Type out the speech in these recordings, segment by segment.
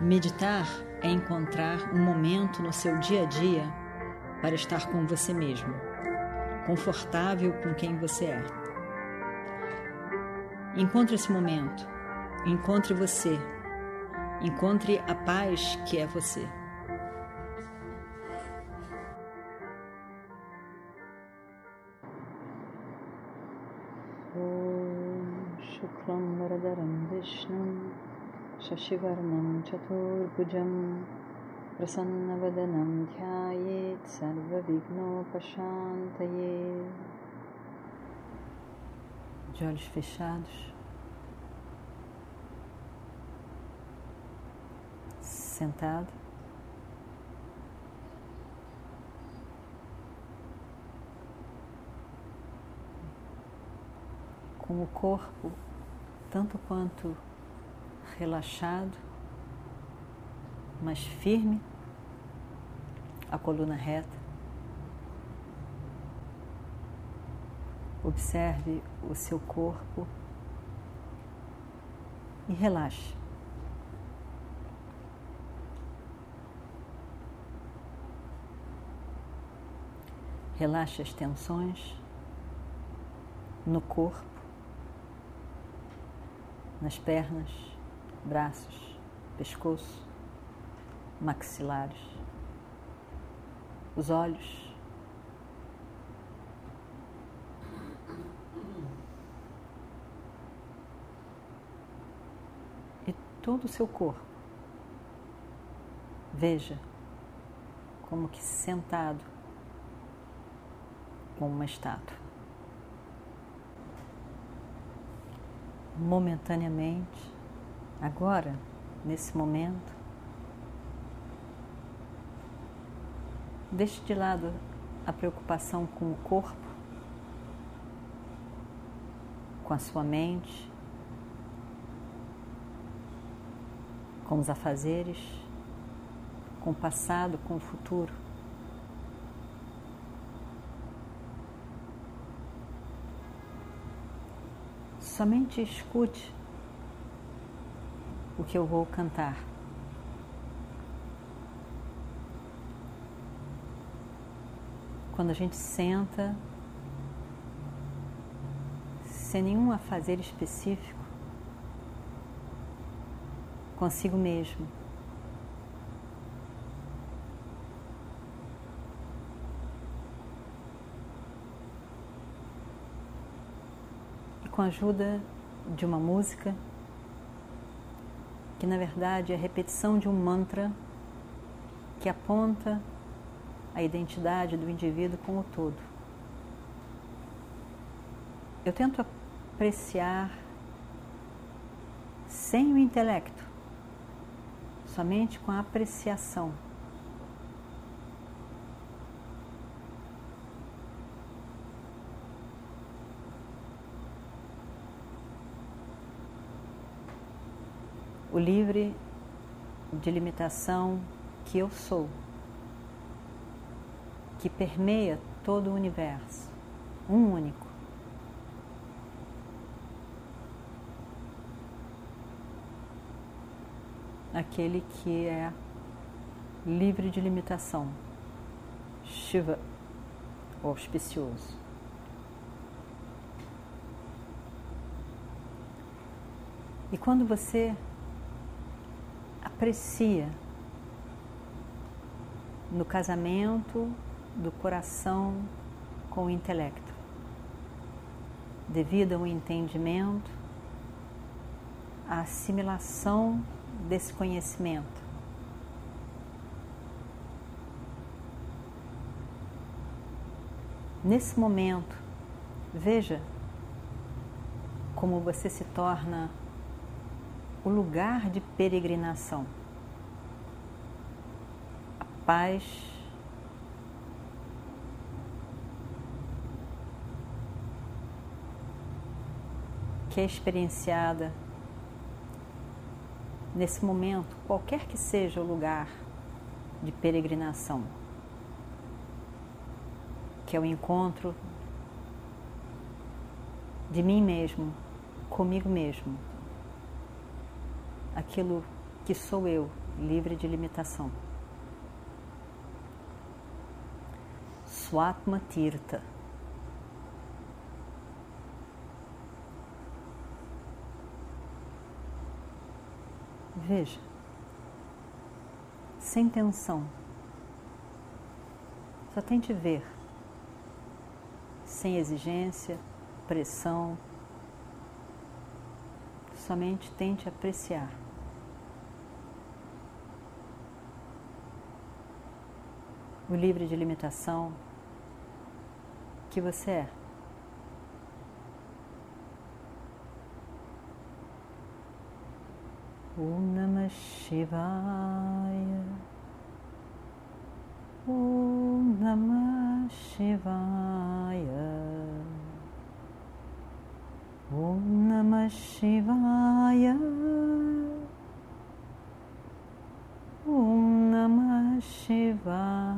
Meditar é encontrar um momento no seu dia a dia para estar com você mesmo, confortável com quem você é. Encontre esse momento, encontre você, encontre a paz que é você. Shuklam Varadaram Vishnam शशिवर्णं चतुर्भुजं प्रसन्नवदनं ध्यायेत् सर्वविघ्नोपशान्तये De olhos fechados, sentado, com o corpo tanto quanto relaxado, mas firme, a coluna reta. Observe o seu corpo e relaxe. Relaxe as tensões no corpo, nas pernas braços, pescoço, maxilares, os olhos. E todo o seu corpo. Veja como que sentado como uma estátua. Momentaneamente, agora, nesse momento. Deixe de lado a preocupação com o corpo, com a sua mente, com os afazeres, com o passado, com o futuro. Somente escute o que eu vou cantar. Quando a gente senta, sem nenhum a fazer específico, consigo mesmo. E com a ajuda de uma música, que na verdade é a repetição de um mantra que aponta a identidade do indivíduo como todo. Eu tento apreciar sem o intelecto, somente com a apreciação. O livre de limitação que eu sou, que permeia todo o universo, um único. Aquele que é livre de limitação, Shiva, auspicioso. E quando você aprecia no casamento do coração com o intelecto, devido ao entendimento, à assimilação desse conhecimento. Nesse momento, veja como você se torna o lugar de peregrinação. Paz que é experienciada nesse momento, qualquer que seja o lugar de peregrinação, que é o encontro de mim mesmo, comigo mesmo aquilo que sou eu livre de limitação. Swatma Tirtha. Veja, sem tensão, só tente ver, sem exigência, pressão, somente tente apreciar. O livre de limitação que você é. Om Namah Shivaya. Om Namah Shivaya. Om Namah Shivaya. Om Namah Shivaya.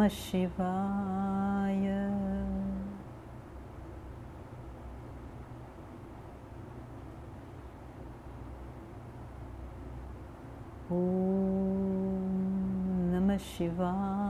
नमः शिवाय। ॐ नमः शिवाय।